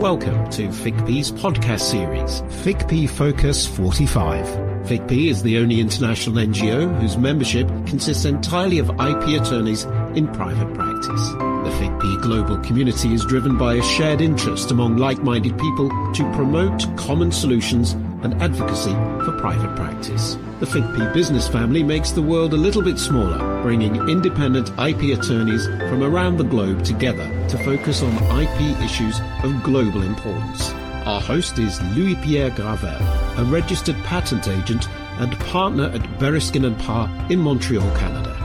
Welcome to FICPI's podcast series, FICPI Focus 45. FICPI is the only international NGO whose membership consists entirely of IP attorneys in private practice. The FICPI global community is driven by a shared interest among like-minded people to promote common solutions and advocacy for private practice. The FICPI business family makes the world a little bit smaller, bringing independent IP attorneys from around the globe together to focus on IP issues of global importance. Our host is Louis-Pierre Gravelle, a registered patent agent and partner at Bereskin and Parr in Montreal, Canada.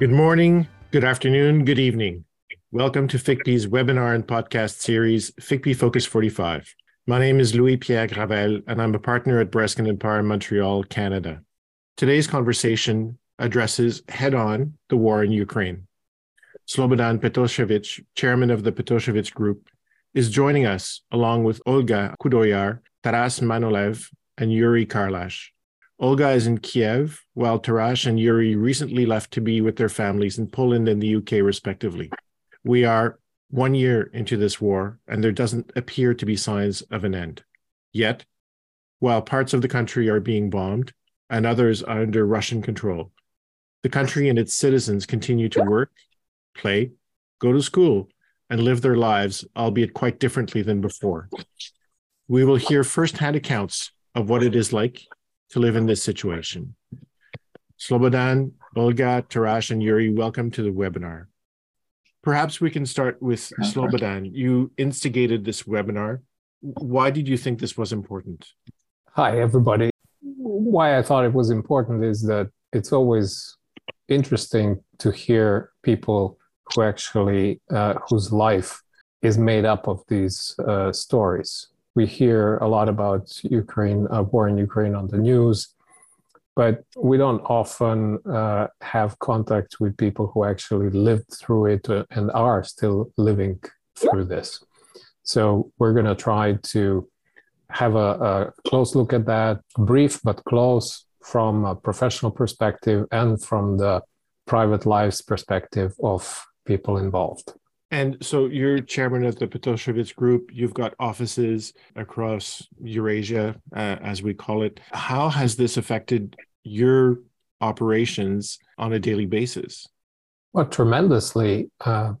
Good morning, good afternoon, good evening. Welcome to FICPI's webinar and podcast series, FICPI Focus 45. My name is Louis Pierre Gravelle, and I'm a partner at Bereskin and Parr in Montreal, Canada. Today's conversation addresses head on the war in Ukraine. Slobodan Petošević, chairman of the Petošević Group, is joining us along with Olga Kudoyar, Taras Manolov, and Yuriy Karlash. Olga is in Kiev, while Taras and Yuriy recently left to be with their families in Poland and the UK, respectively. We are one year into this war, and there doesn't appear to be signs of an end. Yet, while parts of the country are being bombed and others are under Russian control, the country and its citizens continue to work, play, go to school, and live their lives, albeit quite differently than before. We will hear firsthand accounts of what it is like to live in this situation. Slobodan, Olga, Taras, and Yuriy, welcome to the webinar. Perhaps we can start with Slobodan. You instigated this webinar. Why did you think this was important? Hi, everybody. Why I thought it was important is that it's always interesting to hear people who actually, uh, whose life is made up of these uh, stories. We hear a lot about Ukraine, uh, war in Ukraine on the news but we don't often uh, have contact with people who actually lived through it uh, and are still living through this. So we're going to try to have a, a, close look at that, brief but close from a professional perspective and from the private lives perspective of people involved. And so you're chairman of the Petošević Group. You've got offices across Eurasia, uh, as we call it. How has this affected your operations on a daily basis? Well, tremendously. Uh,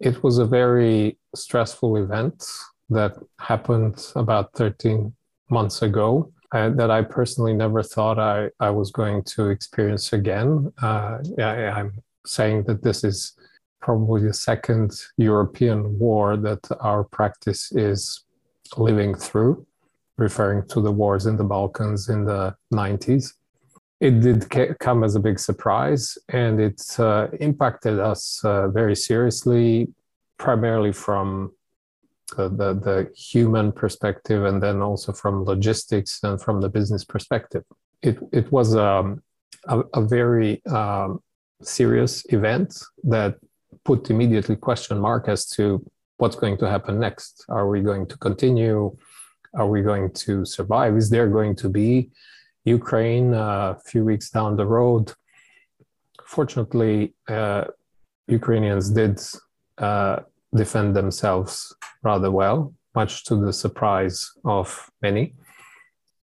it was a very stressful event that happened about 13 months ago. Uh, that I personally never thought I, I was going to experience again. Uh, yeah, I'm saying that this is probably the second European war that our practice is living through, referring to the wars in the Balkans in the 90s. It did come as a big surprise and it uh, impacted us uh, very seriously, primarily from the, the human perspective and then also from logistics and from the business perspective. It, it was um, a, a very um, serious event that put immediately question mark as to what's going to happen next. Are we going to continue? Are we going to survive? Is there going to be Ukraine uh, a few weeks down the road? Fortunately, uh, Ukrainians did uh, defend themselves rather well, much to the surprise of many.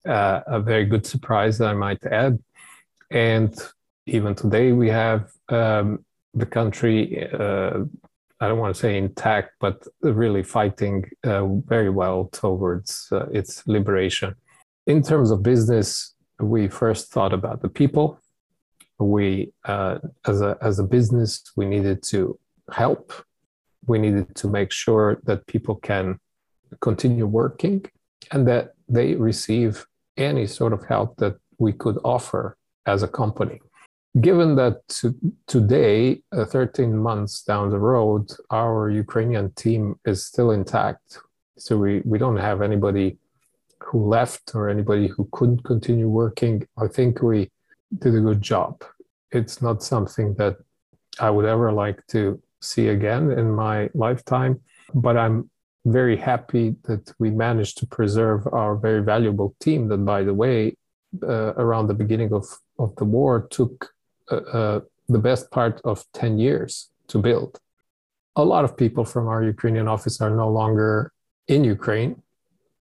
Uh, a very good surprise, I might add. And even today, we have um, the country, uh, I don't want to say intact, but really fighting uh, very well towards uh, its liberation. In terms of business, we first thought about the people. We, uh, as, a, as a business, we needed to help. We needed to make sure that people can continue working and that they receive any sort of help that we could offer as a company. Given that to, today, uh, 13 months down the road, our Ukrainian team is still intact. So we, we don't have anybody who left or anybody who couldn't continue working. I think we did a good job. It's not something that I would ever like to see again in my lifetime, but I'm very happy that we managed to preserve our very valuable team that, by the way, uh, around the beginning of, of the war took uh, uh, the best part of 10 years to build. A lot of people from our Ukrainian office are no longer in Ukraine,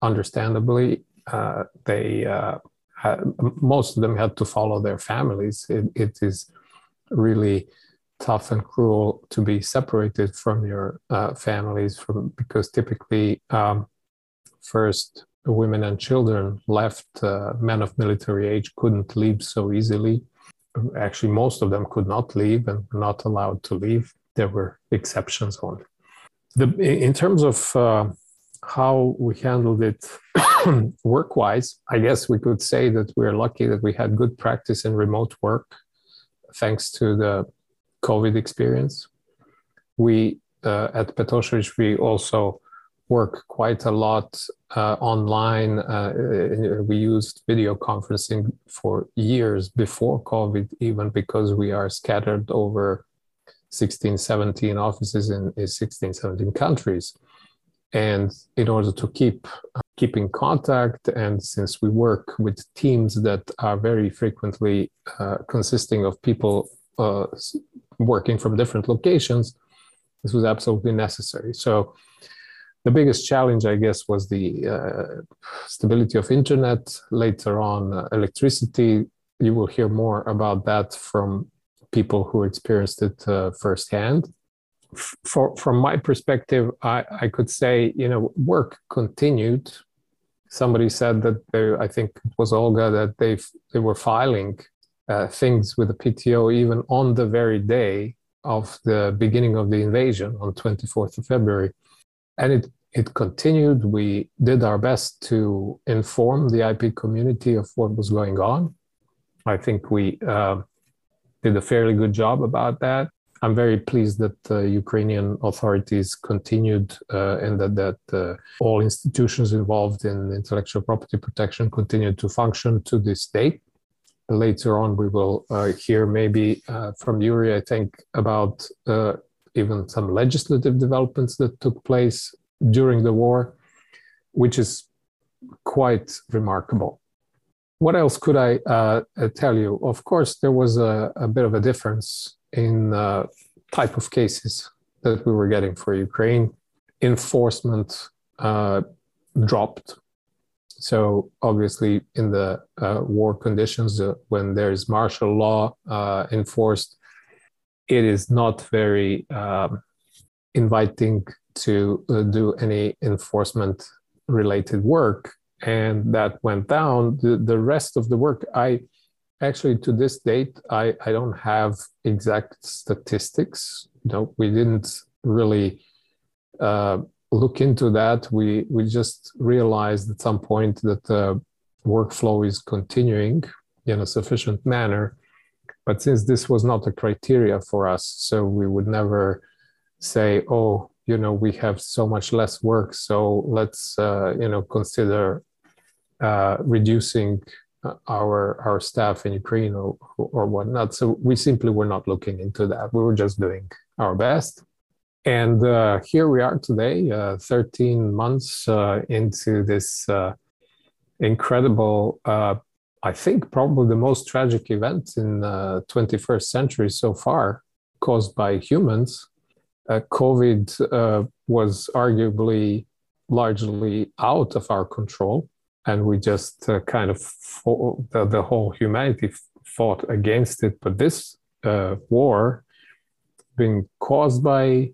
understandably. Uh, they uh, had, most of them had to follow their families. it, it is really tough and cruel to be separated from your uh, families from because typically um, first women and children left uh, men of military age couldn't leave so easily actually most of them could not leave and not allowed to leave there were exceptions on the in terms of uh, how we handled it work wise i guess we could say that we're lucky that we had good practice in remote work thanks to the COVID experience. We uh, at Petošević, we also work quite a lot uh, online. Uh, we used video conferencing for years before COVID, even because we are scattered over 16, 17 offices in, in 16, 17 countries. And in order to keep in contact, and since we work with teams that are very frequently uh, consisting of people uh, working from different locations, this was absolutely necessary. So the biggest challenge, I guess, was the uh, stability of internet. Later on, uh, electricity. You will hear more about that from people who experienced it uh, firsthand. For, from my perspective, I, I could say, you know, work continued. Somebody said that they, I think it was Olga, that they they were filing uh, things with the PTO even on the very day of the beginning of the invasion on 24th of February. And it, it continued. We did our best to inform the IP community of what was going on. I think we uh, did a fairly good job about that. I'm very pleased that the Ukrainian authorities continued uh, and that, that uh, all institutions involved in intellectual property protection continued to function to this date later on we will uh, hear maybe uh, from Yuriy, I think, about uh, even some legislative developments that took place during the war, which is quite remarkable. What else could I uh, tell you? Of course, there was a, a bit of a difference in uh, type of cases that we were getting for Ukraine. Enforcement uh, dropped so obviously, in the uh, war conditions, uh, when there is martial law uh, enforced, it is not very um, inviting to uh, do any enforcement related work, and that went down. The, the rest of the work, I actually to this date, I, I don't have exact statistics. No, we didn't really uh, look into that, we we just realized at some point that the workflow is continuing in a sufficient manner. But since this was not a criteria for us, so we would never say, "Oh, you know, we have so much less work, so let's uh, you know consider uh, reducing our our staff in Ukraine or or whatnot." So we simply were not looking into that. We were just doing our best and uh, here we are today, uh, 13 months uh, into this uh, incredible, uh, I think probably the most tragic event in the 21st century so far, caused by humans. Uh, COVID was arguably largely out of our control, and we just kind of fought, the, the, whole humanity fought against it. But this war, being caused by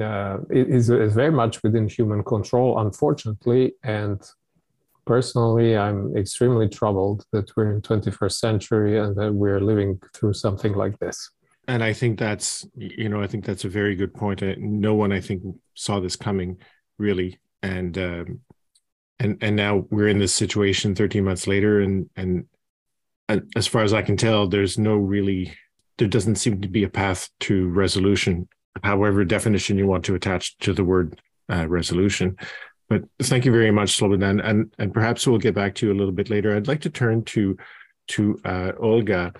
uh, is, is very much within human control, unfortunately. And personally, I'm extremely troubled that we're in 21st century and that we're living through something like this. And I think that's, you know, I think that's a very good point. No one, I think, saw this coming really and um, and and now we're in this situation 13 months later, and and, as far as I can tell, there's no really there doesn't seem to be a path to resolution, however definition you want to attach to the word uh, resolution. But thank you very much, Slobodan, and and perhaps we'll get back to you a little bit later. I'd like to turn to to uh, Olga,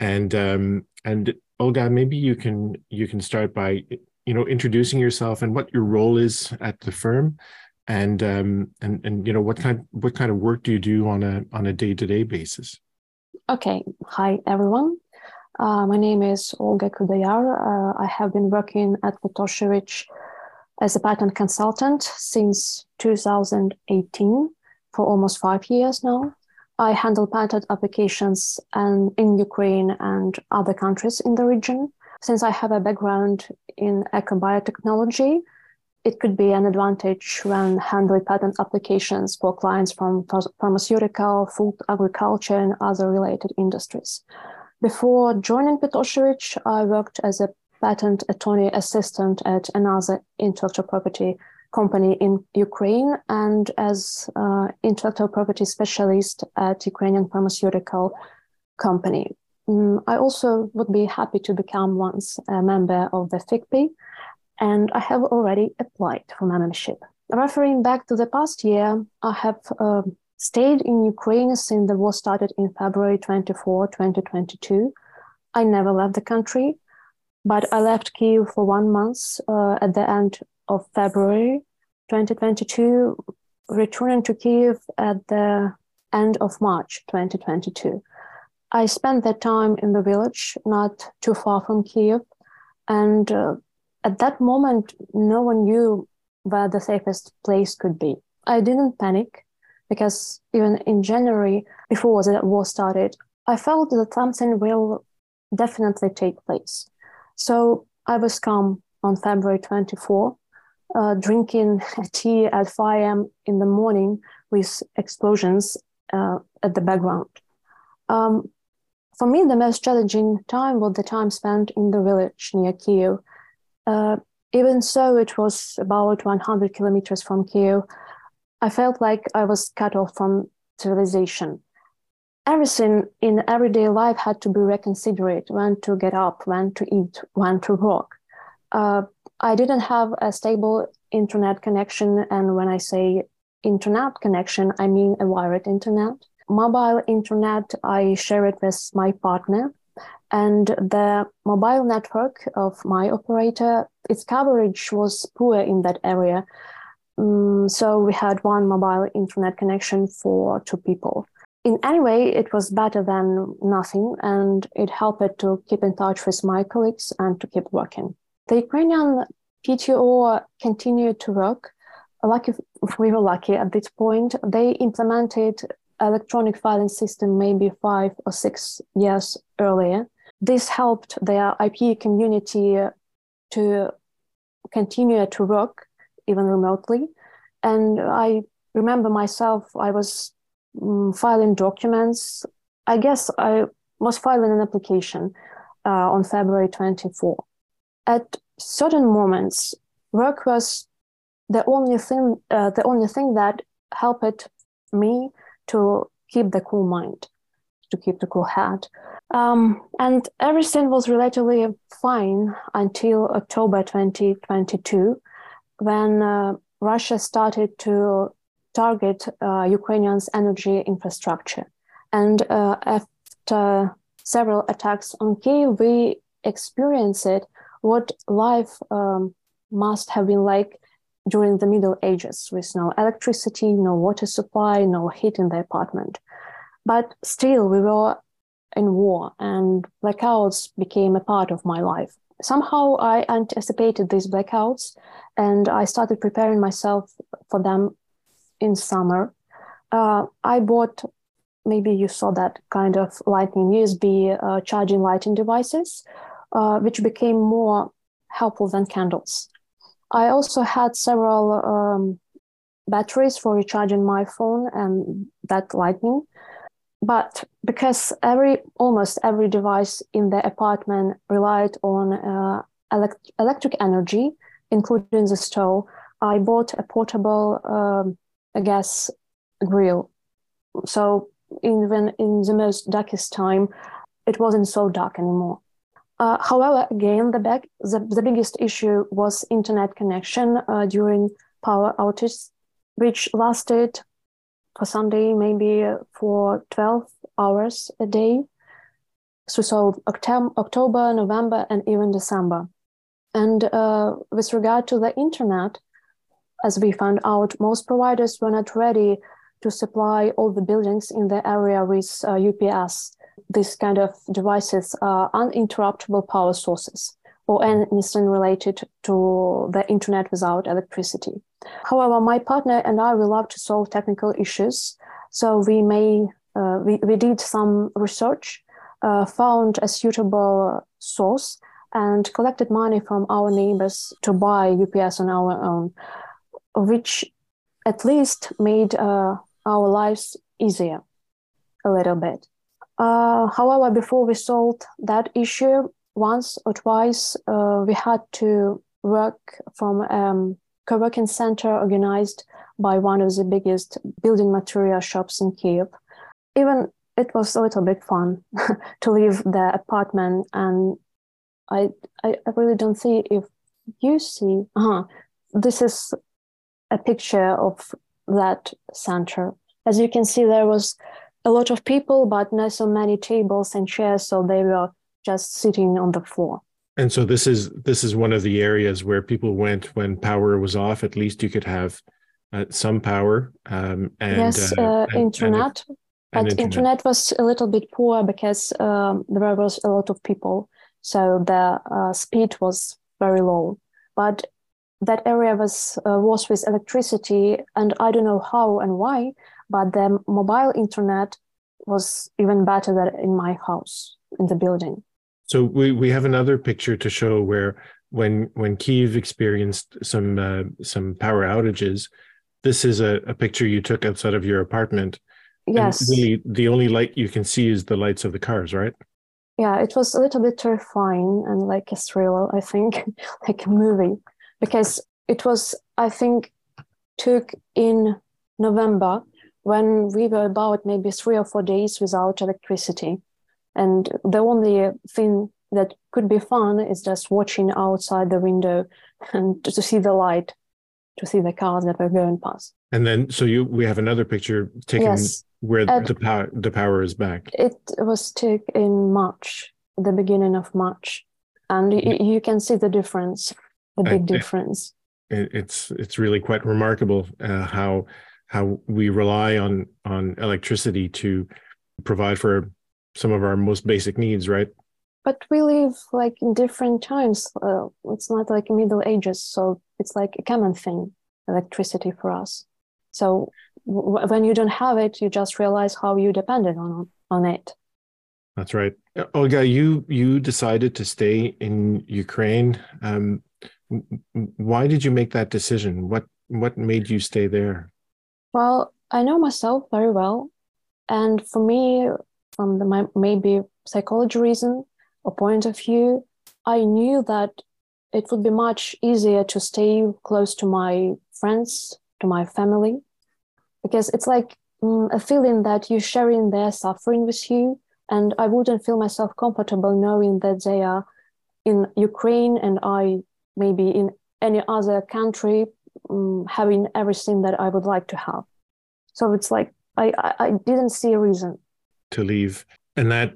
and um, and Olga, maybe you can you can start by you know introducing yourself and what your role is at the firm, and um, and and you know what kind what kind of work do you do on a on a day to day basis? Okay, hi everyone. Uh, my name is Olga Kudoyar. Uh, I have been working at Petošević as a patent consultant since 2018 for almost five years now. I handle patent applications and in Ukraine and other countries in the region. Since I have a background in ecobiotechnology, it could be an advantage when handling patent applications for clients from pharmaceutical, food, agriculture, and other related industries. Before joining Petošević, I worked as a patent attorney assistant at another intellectual property company in Ukraine and as uh, intellectual property specialist at Ukrainian pharmaceutical company. Mm, I also would be happy to become once a member of the FICPI, and I have already applied for membership. Referring back to the past year, I have uh, stayed in Ukraine since the war started in February 24, 2022. I never left the country, but I left Kiev for one month uh, at the end of February 2022, returning to Kiev at the end of March 2022. I spent that time in the village, not too far from Kiev, and uh, at that moment, no one knew where the safest place could be. I didn't panic because even in January, before the war started, I felt that something will definitely take place. So I was calm on February 24, uh, drinking tea at 5 a.m. in the morning with explosions uh, at the background. Um, for me, the most challenging time was the time spent in the village near Kiev. Uh, even so, it was about 100 kilometers from Kiev. I felt like I was cut off from civilization. Everything in everyday life had to be reconsidered when to get up, when to eat, when to walk. Uh, I didn't have a stable internet connection. And when I say internet connection, I mean a wired internet. Mobile internet, I share it with my partner. And the mobile network of my operator, its coverage was poor in that area. Um, so we had one mobile internet connection for two people. In any way, it was better than nothing, and it helped to keep in touch with my colleagues and to keep working. The Ukrainian PTO continued to work. Lucky, we were lucky at this point. They implemented electronic filing system maybe five or six years earlier. This helped their IP community to continue to work even remotely. And I remember myself, I was filing documents. I guess I was filing an application uh, on February 24. At certain moments, work was the only thing, uh, the only thing that helped me to keep the cool mind, to keep the cool head. Um, and everything was relatively fine until October 2022, when uh, Russia started to target uh, Ukrainians' energy infrastructure. And uh, after several attacks on Kiev, we experienced what life um, must have been like during the Middle Ages with no electricity, no water supply, no heat in the apartment. But still, we were in war, and blackouts became a part of my life somehow I anticipated these blackouts and I started preparing myself for them in summer. Uh, I bought, maybe you saw that kind of lightning USB uh, charging lighting devices, uh, which became more helpful than candles. I also had several um, batteries for recharging my phone and that lightning but because every almost every device in the apartment relied on uh, elect- electric energy including the stove I bought a portable um, a gas grill. So even in the most darkest time, it wasn't so dark anymore. Uh, however, again, the, back, the, the, biggest issue was internet connection uh, during power outages, which lasted for Sunday maybe for 12 hours a day. So, so October, November, and even December. And uh, with regard to the internet, as we found out, most providers were not ready to supply all the buildings in the area with uh, UPS. These kind of devices are uninterruptible power sources or anything related to the internet without electricity. However, my partner and I, we love to solve technical issues. So we may, uh, we, we did some research, uh, found a suitable source and collected money from our neighbors to buy UPS on our own, which at least made uh, our lives easier a little bit. Uh, however, before we solved that issue, once or twice uh, we had to work from a um, co-working center organized by one of the biggest building material shops in Kiev. Even it was a little bit fun to leave the apartment and I, I, I really don't see if you see uh-huh, this is a picture of that center. As you can see, there was a lot of people, but not so many tables and chairs, so they were just sitting on the floor. And so this is this is one of the areas where people went when power was off. At least you could have uh, some power. Um, and, yes, uh, uh, and, internet. And, but internet. internet. was a little bit poor because um, there was a lot of people, so the uh, speed was very low. But that area was uh, was with electricity, and I don't know how and why, but the mobile internet was even better than in my house in the building. So we, we have another picture to show where when when Kiev experienced some uh, some power outages, this is a, a picture you took outside of your apartment. Yes. Really, the only light you can see is the lights of the cars, right? Yeah, it was a little bit terrifying and like a thriller, I think, like a movie, because it was, I think, took in November when we were about maybe three or four days without electricity. And the only thing that could be fun is just watching outside the window and to see the light, to see the cars that were going past. And then, so you, we have another picture taken yes. where the power, the power is back. It was taken in March, the beginning of March, and you, you can see the difference, a big I, difference. It, it's it's really quite remarkable uh, how how we rely on on electricity to provide for some of our most basic needs, right? But we live like in different times. Uh, it's not like Middle Ages, so it's like a common thing, electricity for us. So w- when you don't have it, you just realize how you depended on on it. That's right, Olga. You you decided to stay in Ukraine. Um, why did you make that decision? What what made you stay there? Well, I know myself very well, and for me, from the maybe psychology reason or point of view, I knew that it would be much easier to stay close to my friends, to my family, because it's like mm, a feeling that you're sharing their suffering with you. And I wouldn't feel myself comfortable knowing that they are in Ukraine and I maybe in any other country um, having everything that I would like to have. So it's like I, I, didn't see a reason. To leave. And that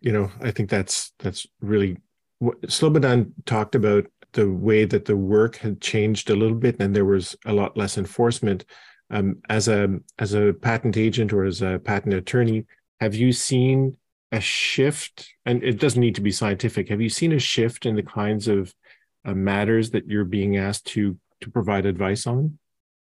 you know i think that's that's really what slobodan talked about the way that the work had changed a little bit and there was a lot less enforcement. Um, as a as a patent agent or as a patent attorney have you seen a shift? And it doesn't need to be scientific. Have you seen a shift in the kinds of uh, matters that you're being asked to to provide advice on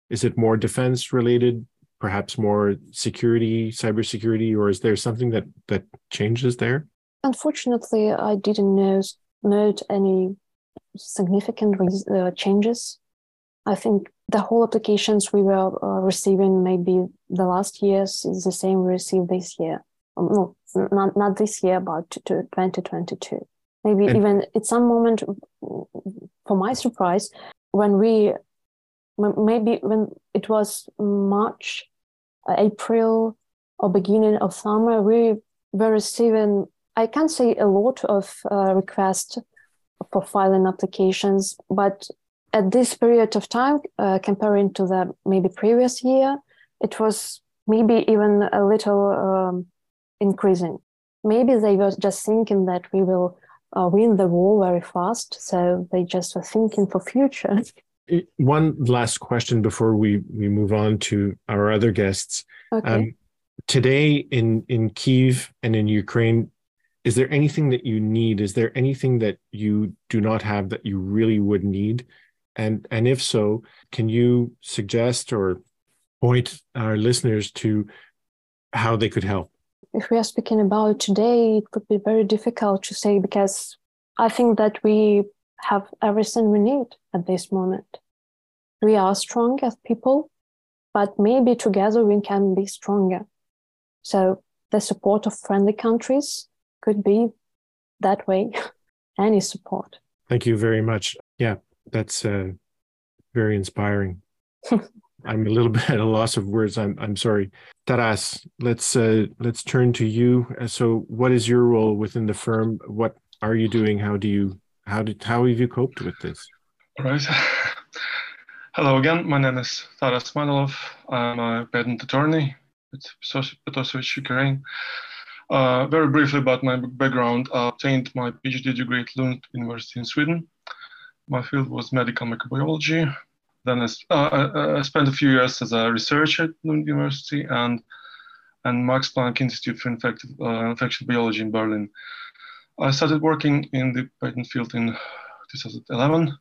is it more defense related perhaps more security, cybersecurity, or is there something that that changes there? Unfortunately, I didn't note any significant uh, changes. I think the whole applications we were uh, receiving maybe the last years is the same we received this year. Um, no, not, not this year, but to, to 2022. Maybe and, even at some moment, for my surprise, when we maybe when it was March, uh, April, or beginning of summer, we were receiving, I can't say a lot of uh, requests for filing applications, but at this period of time, uh, comparing to the maybe previous year, it was maybe even a little um, increasing. Maybe they were just thinking that we will uh, win the war very fast, so they just were thinking for future. One last question before we we move on to our other guests. Okay. Um, today in in Kiev and in Ukraine, is there anything that you need? Is there anything that you do not have that you really would need? And and if so, can you suggest or point our listeners to how they could help? If we are speaking about today, it would be very difficult to say because I think that we have everything we need at this moment. We are strong as people, but maybe together we can be stronger. So the support of friendly countries could be that way. Any support. Thank you very much. Yeah, that's uh, very inspiring. I'm a little bit at a loss of words. I'm I'm sorry. Taras, let's uh, let's turn to you. Uh, so, what is your role within the firm? What are you doing? How do you how did how have you coped with this? All right. Hello again. My name is Taras Manolov. I'm a patent attorney at Petošević, Ukraine. Uh, very briefly about my background, I obtained my PhD degree at Lund University in Sweden. My field was medical microbiology. Then I, uh, I, spent a few years as a researcher at Lund University and and Max Planck Institute for Infective, uh, Infection Biology in Berlin. I started working in the patent field in 2011,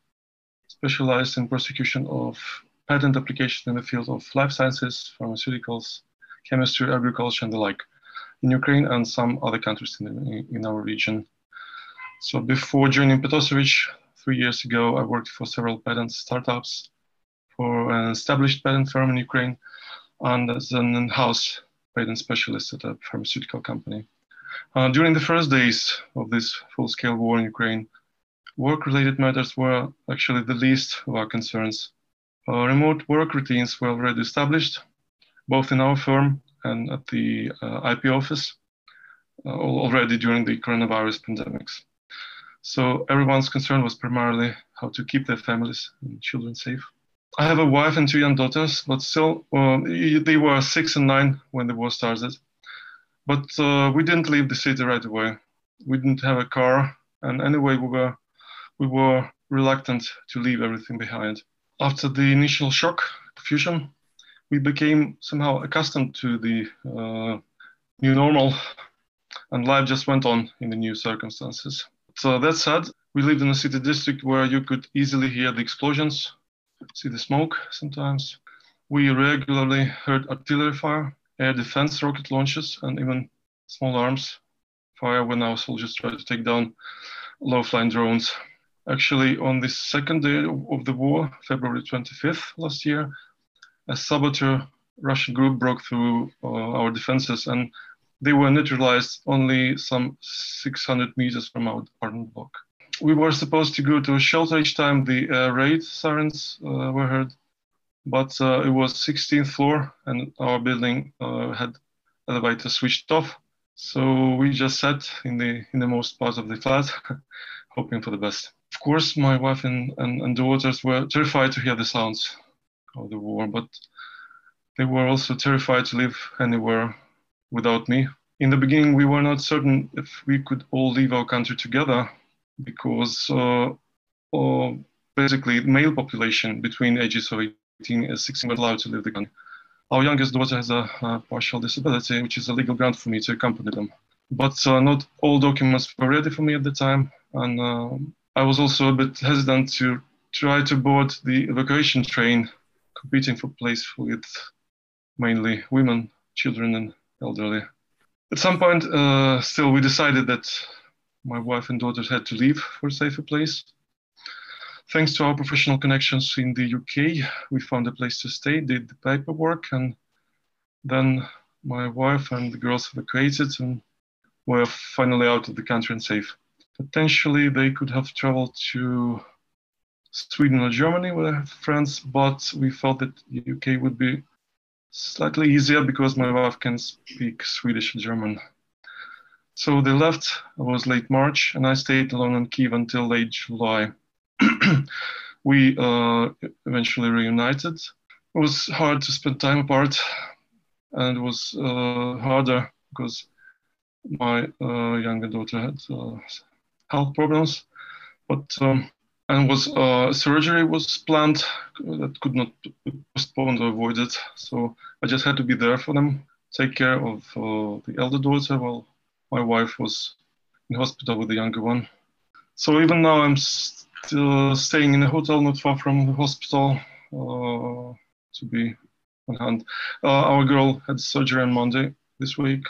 specialized in prosecution of patent application in the field of life sciences, pharmaceuticals, chemistry, agriculture, and the like in Ukraine and some other countries in, in our region. So before joining Petošević, three years ago, I worked for several patent startups for an established patent firm in Ukraine and as an in-house patent specialist at a pharmaceutical company. Uh, during the first days of this full-scale war in Ukraine, work-related matters were actually the least of our concerns. Uh, remote work routines were already established, both in our firm and at the uh, IP office, uh, already during the coronavirus pandemics. So everyone's concern was primarily how to keep their families and children safe. I have a wife and two young daughters, but still, uh, they were six and nine when the war started. But uh, we didn't leave the city right away. We didn't have a car, and anyway, we were we were reluctant to leave everything behind. After the initial shock, confusion, we became somehow accustomed to the uh, new normal, and life just went on in the new circumstances. So that said, we lived in a city district where you could easily hear the explosions, see the smoke sometimes. We regularly heard artillery fire, air defense rocket launches, and even small arms fire when our soldiers tried to take down low flying drones. Actually, on the second day of the war, February 25th last year, a saboteur Russian group broke through uh, our defenses and they were neutralized only some 600 meters from our apartment block. We were supposed to go to a shelter each time the uh, raid sirens uh, were heard but uh, it was 16th floor and our building uh, had elevator switched off. So we just sat in the in the most part of the flat, hoping for the best. Of course, my wife and, and, and daughters were terrified to hear the sounds of the war, but they were also terrified to live anywhere without me. In the beginning, we were not certain if we could all leave our country together because uh, basically male population between ages of 18 and 16 were allowed to leave the country. Our youngest daughter has a, a, partial disability, which is a legal ground for me to accompany them. But uh, not all documents were ready for me at the time, and uh, I was also a bit hesitant to try to board the evacuation train, competing for place with mainly women, children, and elderly. At some point, uh, still, we decided that my wife and daughters had to leave for a safer place. Thanks to our professional connections in the UK, we found a place to stay, did the paperwork, and then my wife and the girls evacuated and were finally out of the country and safe. Potentially, they could have traveled to Sweden or Germany I have friends, but we felt that the UK would be slightly easier because my wife can speak Swedish and German. So they left. It was late March, and I stayed alone in Kiev until late July. we uh, eventually reunited. It was hard to spend time apart, and it was uh, harder because my uh, younger daughter had uh, health problems. But um, and was uh, surgery was planned that could not be postponed or avoided. So I just had to be there for them, take care of uh, the elder daughter while my wife was in hospital with the younger one. So even now I'm still staying in a hotel not far from the hospital uh, to be on hand. Uh, our girl had surgery on Monday this week.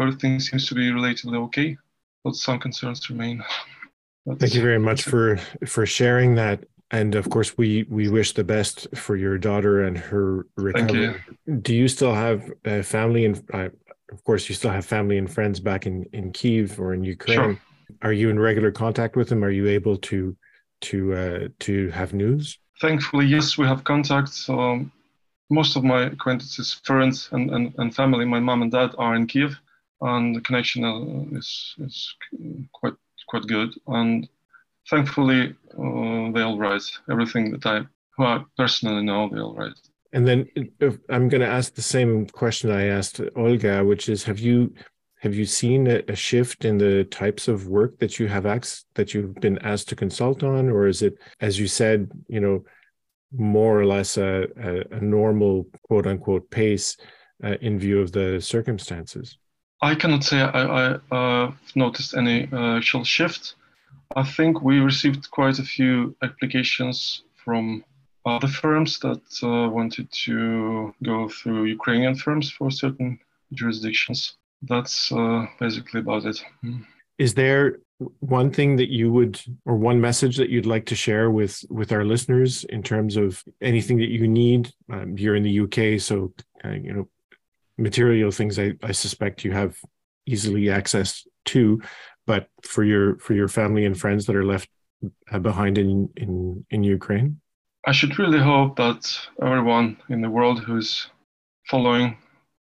Everything seems to be relatively okay, but some concerns remain. Thank you very much for for sharing that. And of course, we we wish the best for your daughter and her recovery. You. Do you still have a family and of course you still have family and friends back in in Kiev or in Ukraine? Sure. Are you in regular contact with them? Are you able to to uh, to have news? Thankfully, yes, we have contacts. Um, most of my acquaintances, friends, and, and, and family, my mom and dad are in Kiev, and the connection uh, is is quite quite good. And thankfully, uh, they all write everything that I, who I personally know, they all write. And then I'm going to ask the same question I asked Olga, which is: Have you have you seen a, a shift in the types of work that you have asked that you've been asked to consult on, or is it, as you said, you know, more or less a, a, a normal quote unquote pace uh, in view of the circumstances? I cannot say I, I uh, noticed any uh, actual shift. I think we received quite a few applications from other firms that uh, wanted to go through Ukrainian firms for certain jurisdictions. That's uh, basically about it. Mm. There one thing that you would, or one message that you'd like to share with with our listeners in terms of anything that you need? Um, you're in the UK, so uh, you know material things I, I suspect you have easily access to but for your for your family and friends that are left uh, behind in in in ukraine i should really hope that everyone in the world who's following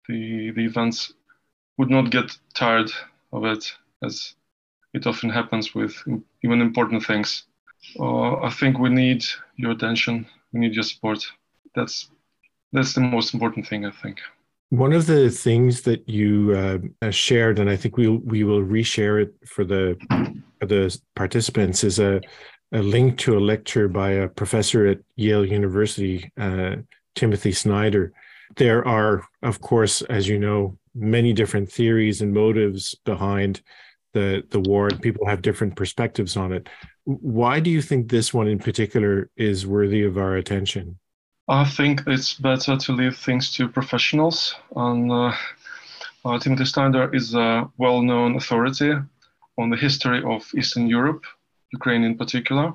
the the events would not get tired of it as it often happens with even important things. Uh, i think we need your attention. We need your support. That's that's the most important thing i think. One of the things that you uh, shared, and I think we we will reshare it for the for the participants, is a a link to a lecture by a professor at Yale University, uh, Timothy Snyder. There are, of course, as you know, many different theories and motives behind the the war, and people have different perspectives on it. Why do you think this one in particular is worthy of our attention? I think it's better to leave things to professionals. And uh, Timothy Snyder is a well-known authority on the history of Eastern Europe, Ukraine in particular.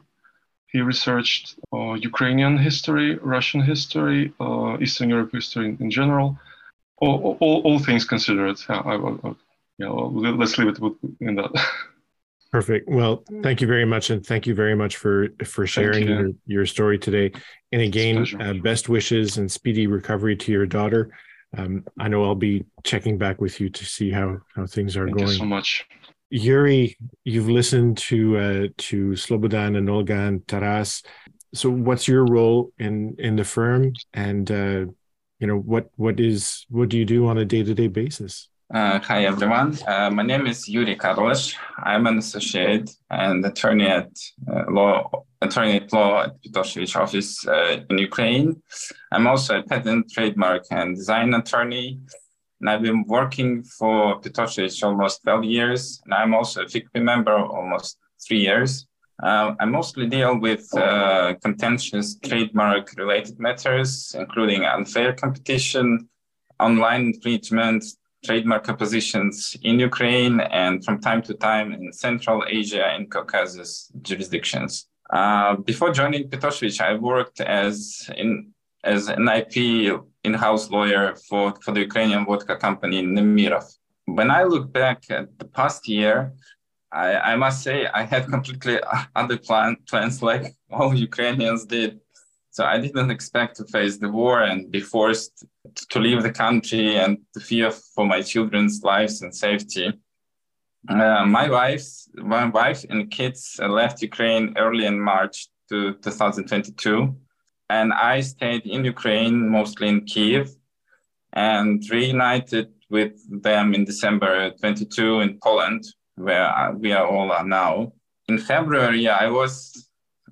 He researched uh, Ukrainian history, Russian history, uh, Eastern Europe history in, in general. All, all, all, things considered. Yeah, I, I, yeah, let's leave it with, in that. Perfect. Well, thank you very much, and thank you very much for for sharing you. your, your story today. And again, uh, best wishes and speedy recovery to your daughter. Um, I know I'll be checking back with you to see how how things are thank going. You so much, Yuriy. You've listened to uh, to Slobodan and Olga and Taras. So, what's your role in in the firm, and uh, you know what what is what do you do on a day to day basis? Uh, hi, everyone. Uh, my name is Yuriy Karlash. I'm an associate and attorney at uh, law attorney at law at Petošević office uh, in Ukraine. I'm also a patent, trademark, and design attorney. And I've been working for Petošević almost 12 years. And I'm also a FICPI member almost three years. Uh, I mostly deal with uh, contentious trademark related matters, including unfair competition, online infringement, trademark oppositions in Ukraine and from time to time in Central Asia and Caucasus jurisdictions. Uh, before joining Petošević, I worked as in as an IP in-house lawyer for, for the Ukrainian vodka company Nemiroff. When I look back at the past year, I, I must say I had completely other plan, plans like all Ukrainians did. So I didn't expect to face the war and be forced to leave the country and to fear for my children's lives and safety. Uh, my wife, my wife and kids left Ukraine early in March to 2022, and I stayed in Ukraine, mostly in Kiev, and reunited with them in December 22 in Poland, where we are all are now. In February, I was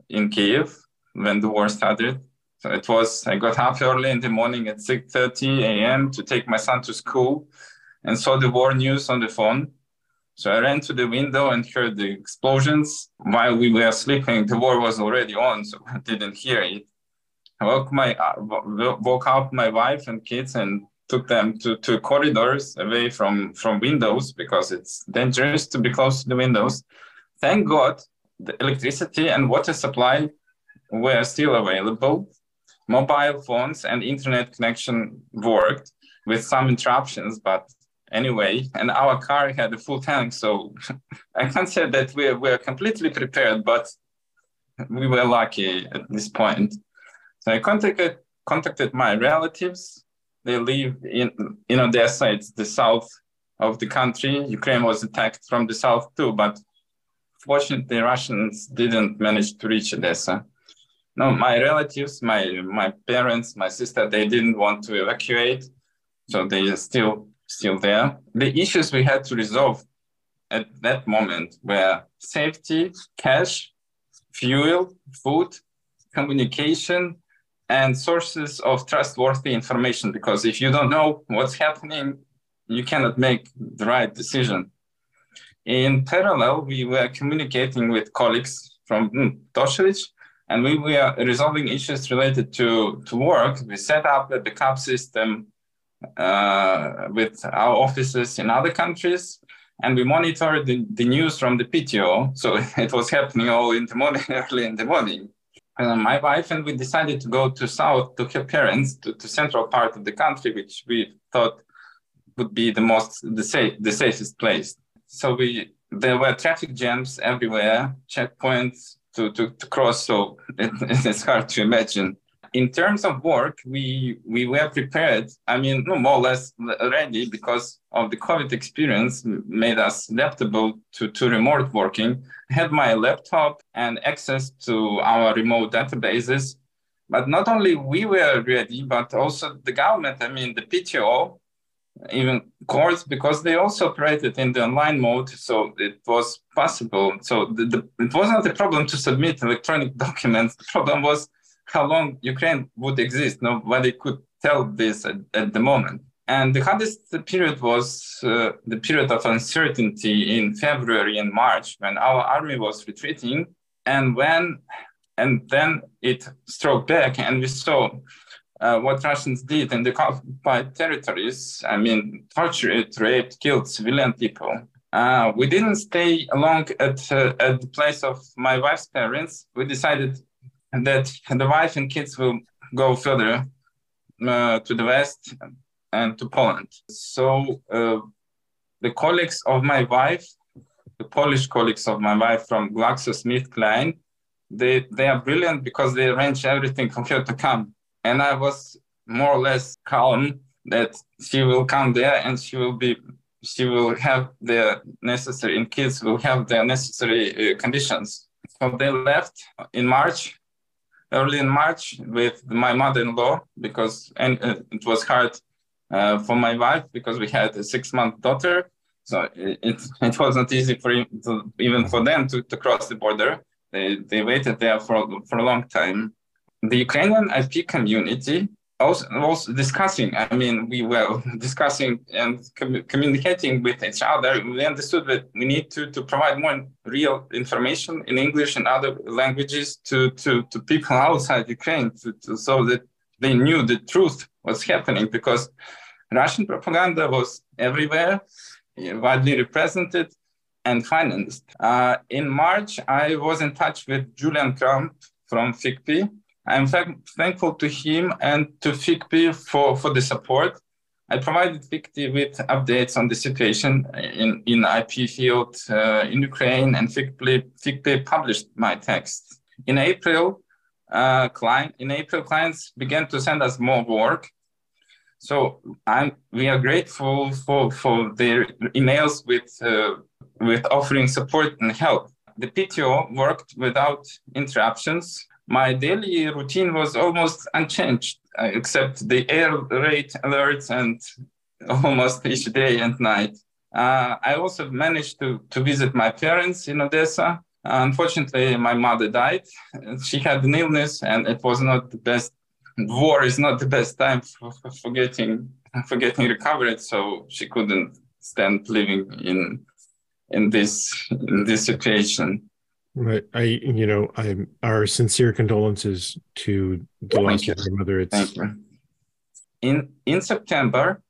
in Kiev when the war started. So it was, I got up early in the morning at 6.30 a.m. to take my son to school and saw the war news on the phone. So I ran to the window and heard the explosions while we were sleeping. The war was already on, so I didn't hear it. I woke, my, uh, woke up my wife and kids and took them to, to corridors away from, from windows because it's dangerous to be close to the windows. Thank God the electricity and water supply were still available. Mobile phones and internet connection worked with some interruptions, but anyway, and our car had a full tank. So I can't say that we were completely prepared, but we were lucky at this point. So I contacted contacted my relatives. They live in in Odessa. It's the south of the country. Ukraine was attacked from the south too, but fortunately, Russians didn't manage to reach Odessa. No, my relatives, my my parents, my sister, they didn't want to evacuate, so they are still still there. The issues we had to resolve at that moment were safety, cash, fuel, food, communication, and sources of trustworthy information. Because if you don't know what's happening, you cannot make the right decision. In parallel, we were communicating with colleagues from mm, and we were resolving issues related to, to work. We set up a backup system uh, with our offices in other countries, and we monitored the, the news from the PTO. So it was happening all in the morning, early in the morning. Uh, my wife and we decided to go to south to her parents, to, to central part of the country, which we thought would be the most the safe the safest place. So we there were traffic jams everywhere, checkpoints to, to, to cross. So it, it's hard to imagine in terms of work, we we were prepared. I mean, no, more or less ready because of the COVID experience made us adaptable to, to remote working. Had my laptop and access to our remote databases. But not only we were ready, but also the government, I mean, the PTO, even courts, because they also operated in the online mode. So it was possible. So the, the, it was not a problem to submit electronic documents. The problem was how long Ukraine would exist. Nobody could tell this at, at the moment. And the hardest period was uh, the period of uncertainty in February and March when our army was retreating, and when and then it struck back, and we saw uh, what Russians did in the occupied territories. I mean, tortured, raped, killed civilian people. Uh, we didn't stay long at uh, at the place of my wife's parents. We decided that the wife and kids will go further uh, to the west and to Poland. So uh, the colleagues of my wife, the Polish colleagues of my wife from GlaxoSmithKline, they they are brilliant because they arrange everything for her to come. And I was more or less calm that she will come there and she will be she will have the necessary and kids will have the necessary uh, conditions. So they left in March early in March with my mother-in-law because and uh, it was hard uh, for my wife because we had a six-month daughter. So it, it, it was not easy for to, even for them to, to cross the border. They, they waited there for, for a long time. The Ukrainian IP community also was discussing. I mean, we were discussing and com- communicating with each other. We understood that we need to, to provide more real information in English and other languages to, to, to people outside Ukraine to, to, so that they knew the truth was happening because Russian propaganda was everywhere, widely represented and financed. Uh, in March, I was in touch with Julian Crump from FICPI, I'm thankful to him and to FICPI for, for the support. I provided FICPI with updates on the situation in, in IP field uh, in Ukraine, and FICPI, FICPI published my text. In April, uh, client in April, clients began to send us more work. So I'm we are grateful for for their emails with uh, with offering support and help. The PTO worked without interruptions. My daily routine was almost unchanged, uh, except the air raid alerts and almost each day and night. Uh, I also managed to, to visit my parents in Odessa. Unfortunately, my mother died. She had an illness, and it was not the best. War is not the best time for, for getting for getting recovered. So she couldn't stand living in in this in this situation. Right. I you know I our sincere condolences to the loss of your mother. It's Thank you. In in September,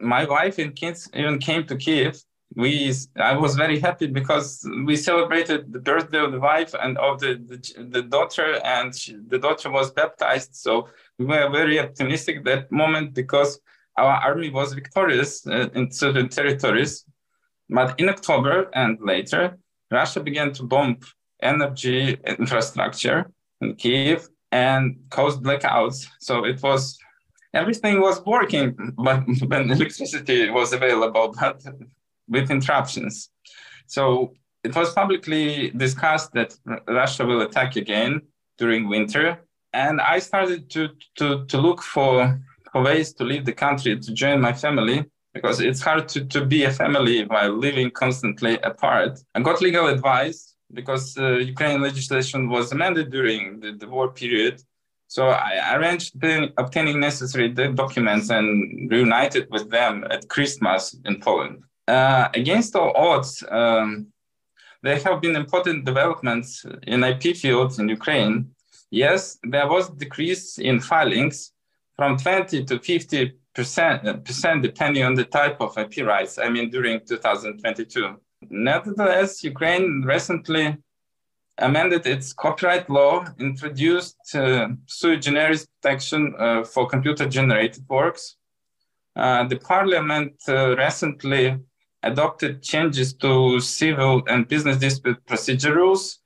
my wife and kids even came to Kiev. We, I was very happy because we celebrated the birthday of the wife and of the, the, the daughter, and she, the daughter was baptized. So we were very optimistic that moment because our army was victorious uh, in certain territories. But in October and later, Russia began to bomb energy infrastructure in Kiev and caused blackouts. So it was everything was working, but when electricity was available, but with interruptions. So it was publicly discussed that Russia will attack again during winter. And I started to, to, to look for, for ways to leave the country, to join my family, because it's hard to, to be a family while living constantly apart. I got legal advice because uh, Ukrainian legislation was amended during the, the war period so I arranged the, obtaining necessary documents and reunited with them at Christmas in Poland. Uh, against all odds, um, there have been important developments in IP fields in Ukraine. Yes, there was decrease in filings from 20 to 50 percent, percent depending on the type of IP rights. I mean, during 2022. Nevertheless, Ukraine recently amended its copyright law, introduced uh, sui generis protection uh, for computer generated works. Uh, the parliament uh, recently adopted changes to civil and business dispute procedure rules,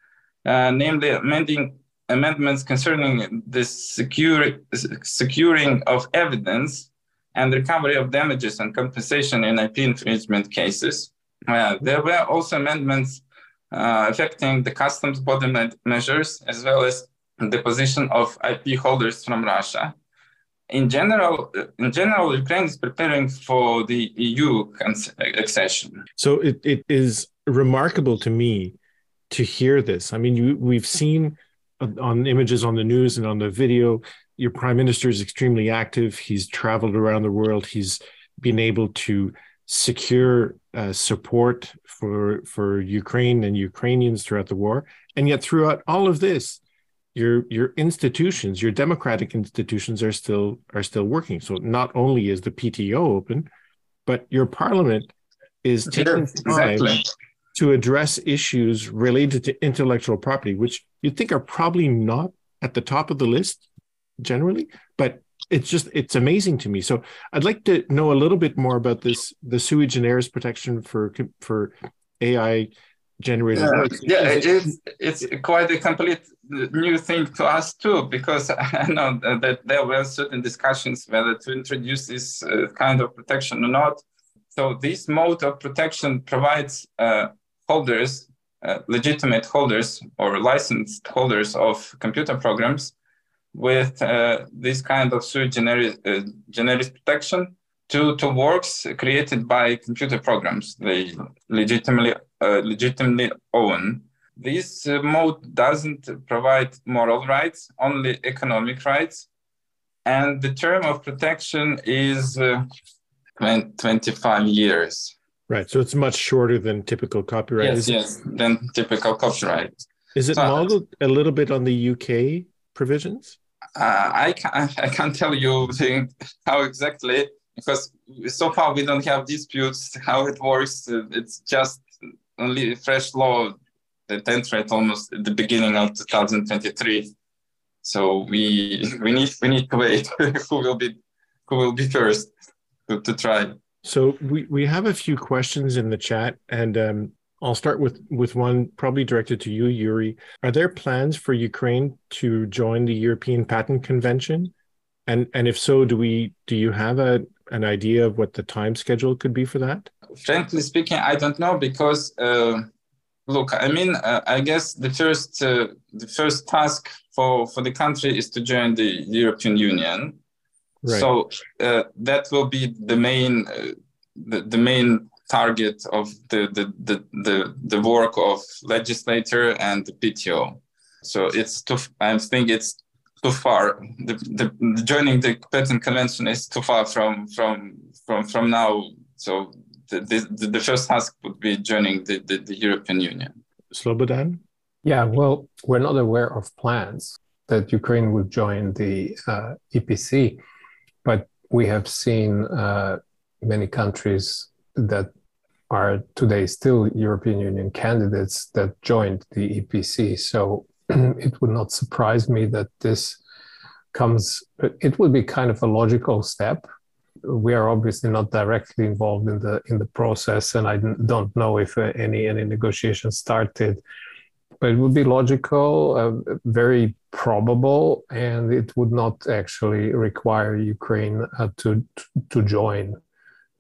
uh, namely amending amendments concerning the secure, securing of evidence and recovery of damages and compensation in IP infringement cases. Uh, there were also amendments uh, affecting the customs me- measures as well as the position of IP holders from Russia. In general, in general, Ukraine is preparing for the EU accession. So it, it is remarkable to me to hear this. I mean, you, we've seen on images on the news and on the video, your prime minister is extremely active. He's traveled around the world. He's been able to secure uh, support for for Ukraine and Ukrainians throughout the war, and yet throughout all of this, your your institutions, your democratic institutions, are still are still working. So not only is the PTO open, but your parliament is taking time exactly. to address issues related to intellectual property, which you'd think are probably not at the top of the list generally, but it's just it's amazing to me. So I'd like to know a little bit more about this the sui generis protection for for AI generated yeah. Yeah, it's it's quite a complete new thing to us too because I know that there were certain discussions whether to introduce this uh, kind of protection or not. So this mode of protection provides uh, holders, uh, legitimate holders or licensed holders of computer programs with uh, this kind of sui generis, uh, generis protection to, to works created by computer programs they legitimately uh, legitimately own. This uh, mode doesn't provide moral rights, only economic rights, and the term of protection is uh, 25 years. Right, so it's much shorter than typical copyright. Yes, yes, than typical copyright. Is it so, modeled a little bit on the UK provisions? Uh, I can't I can't tell you how exactly because so far we don't have disputes how it works. It's just only fresh law that entered almost at the beginning of 2023. So we we need we need to wait who will be who will be first to, to try. So we, we have a few questions in the chat, and um, I'll start with with one probably directed to you, Yuriy. Are there plans for Ukraine to join the European Patent Convention? And and if so, do we do you have a an idea of what the time schedule could be for that? Frankly speaking, I don't know because uh, look, I mean, uh, I guess the first uh, the first task for for the country is to join the European Union. Right. So uh, that will be the main uh, the, the main target of the, the, the, the, the work of legislator and the PTO. So it's too, I think it's too far. The, the, the, joining the patent convention is too far from, from, from, from now. So the, the, the first task would be joining the, the, the European Union. Slobodan? Yeah, well, we're not aware of plans that Ukraine would join the uh, EPC, but we have seen uh, many countries that are today still European Union candidates that joined the EPC. So it would not surprise me that this comes, it would be kind of a logical step. We are obviously not directly involved in the in the process, and I don't know if uh, any any negotiations started. But it would be logical, uh, very probable, and it would not actually require Ukraine uh, to to join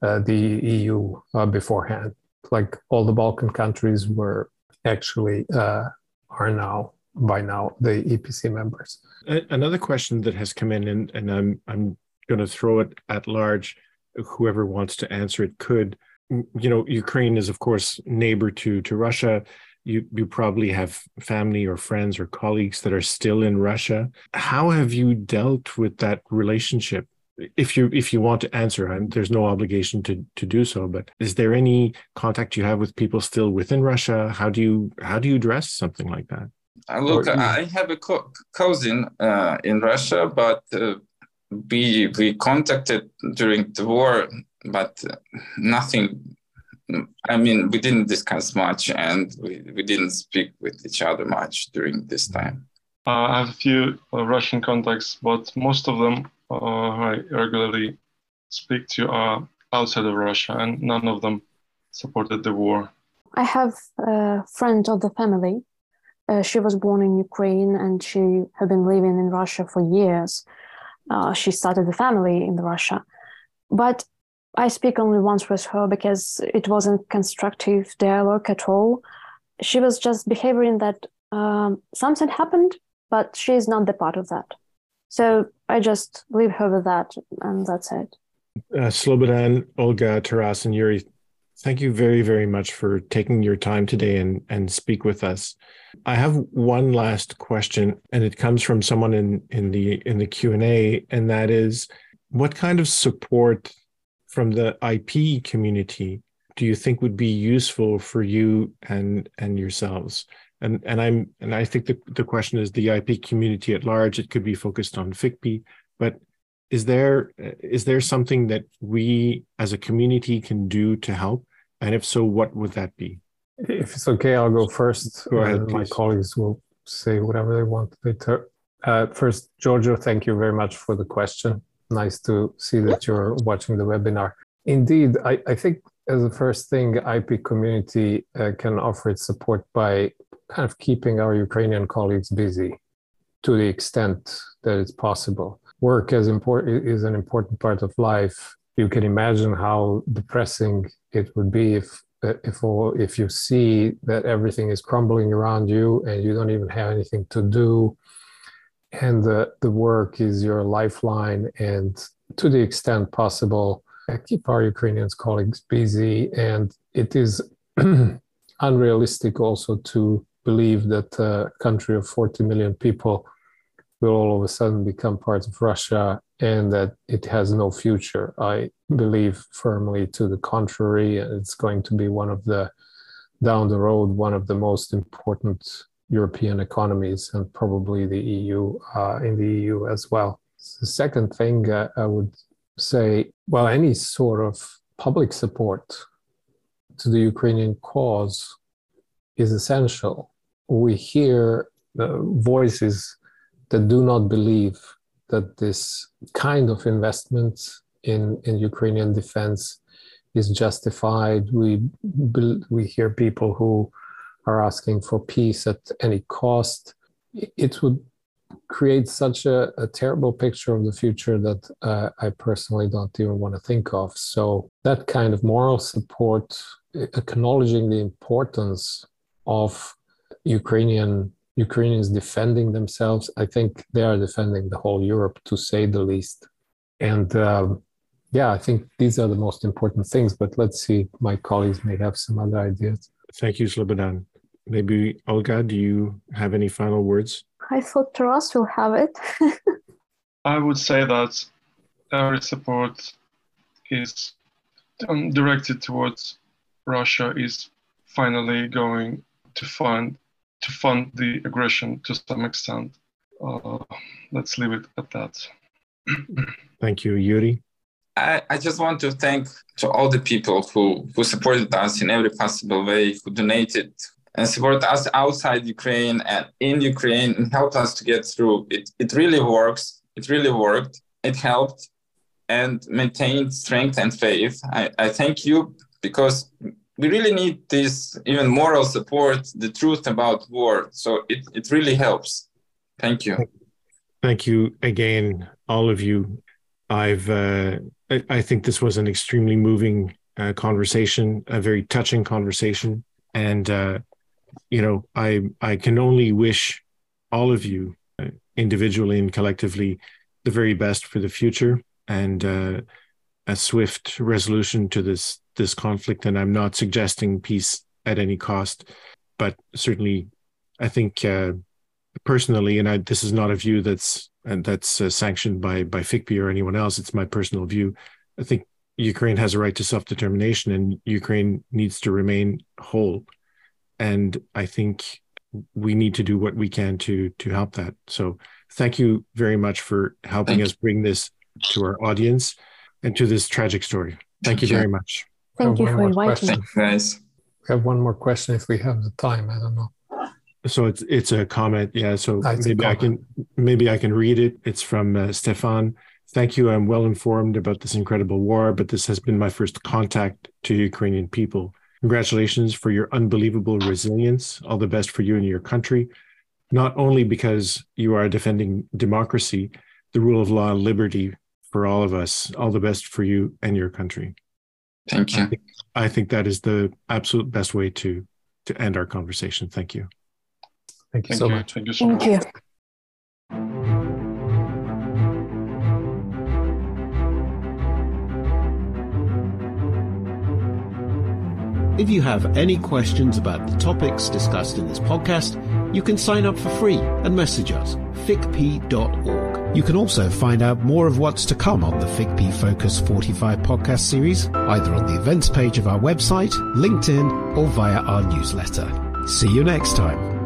uh, the EU uh, beforehand. Like all the Balkan countries were actually uh, are now by now the EPC members. Another question that has come in, and, and I'm I'm going to throw it at large. Whoever wants to answer it could. Mm, you know, Ukraine is of course neighbor to to Russia. You you probably have family or friends or colleagues that are still in Russia. How have you dealt with that relationship? if you if you want to answer and there's no obligation to to do so but is there any contact you have with people still within russia how do you how do you address something like that uh, look or, i have a co- cousin uh, in russia but uh, we we contacted during the war but nothing i mean we didn't discuss much and we, we didn't speak with each other much during this time uh, i have a few uh, russian contacts but most of them uh, I regularly speak to are outside of Russia, and none of them supported the war. I have a friend of the family. Uh, she was born in Ukraine and she had been living in Russia for years. Uh, she started the family in Russia. But I speak only once with her because it wasn't constructive dialogue at all. She was just behaving that um, something happened, but she's not the part of that. So I just leave her with that, and that's it. Uh, Slobodan, Olga, Taras, and Yuriy, thank you very, very much for taking your time today and, and speak with us. I have one last question, and it comes from someone in, in the in the Q and A, and that is, what kind of support from the IP community do you think would be useful for you and and yourselves? and and i'm and i think the, the question is the ip community at large it could be focused on ficpi but is there is there something that we as a community can do to help and if so what would that be? If it's okay i'll go first. Go ahead my colleagues will say whatever they want. Later uh, first giorgio thank you very much for the question. Nice to see that you're watching the webinar. Indeed i, I think as a first thing ip community uh, can offer its support by kind of keeping our Ukrainian colleagues busy to the extent that it's possible. Work is important is an important part of life. You can imagine how depressing it would be if uh, if or if you see that everything is crumbling around you and you don't even have anything to do, and the the work is your lifeline. And to the extent possible, uh, keep our Ukrainian colleagues busy. And it is unrealistic also to believe that a country of 40 million people will all of a sudden become part of Russia and that it has no future. I believe firmly to the contrary. It's going to be one of the, down the road, one of the most important European economies and probably the EU, uh, in the EU as well. The second thing uh, I would say, well, any sort of public support to the Ukrainian cause is essential we hear uh, voices that do not believe that this kind of investment in, in Ukrainian defense is justified. We we hear people who are asking for peace at any cost. It would create such a, a terrible picture of the future that uh, I personally don't even want to think of. So that kind of moral support, acknowledging the importance of Ukrainian Ukrainians defending themselves. I think they are defending the whole Europe, to say the least. And um, yeah, I think these are the most important things. But let's see, my colleagues may have some other ideas. Thank you, Slobodan. Maybe Olga, do you have any final words? I thought Taras will have it. I would say that every support is um, directed towards Russia is finally going to fund to fund the aggression to some extent. Uh, let's leave it at that. Thank you, Yuriy. I, I just want to thank to all the people who, who supported us in every possible way, who donated and support us outside Ukraine and in Ukraine and helped us to get through. It, it really works. It really worked. It helped and maintained strength and faith. I, I thank you because we really need this even moral support, the truth about war. So it, it really helps. Thank you. Thank you again, all of you. I've uh, I think this was an extremely moving uh, conversation, a very touching conversation, and uh, you know I I can only wish all of you uh, individually and collectively the very best for the future and uh, a swift resolution to this this conflict. And I'm not suggesting peace at any cost, but certainly, I think uh, personally, and I, this is not a view that's and that's uh, sanctioned by by FICPI or anyone else. It's my personal view. I think Ukraine has a right to self determination, and Ukraine needs to remain whole. And I think we need to do what we can to to help that. So, thank you very much for helping us bring this to our audience and to this tragic story. Thank, thank you very much. Thank you for inviting me. Guys. We have one more question if we have the time. I don't know. So it's it's a comment, yeah. So ah, maybe I can maybe I can read it. It's from uh, Stefan. Thank you. I'm well informed about this incredible war, but this has been my first contact to Ukrainian people. Congratulations for your unbelievable resilience. All the best for you and your country. Not only because you are defending democracy, the rule of law, liberty for all of us. All the best for you and your country. Thank you. I think, I think that is the absolute best way to to end our conversation. Thank you. Thank you Thank so you. much. Thank you so Thank much. You. If you have any questions about the topics discussed in this podcast, you can sign up for free and message us, ficpi.org. You can also find out more of what's to come on the FICPI Focus 45 podcast series, either on the events page of our website, LinkedIn, or via our newsletter. See you next time.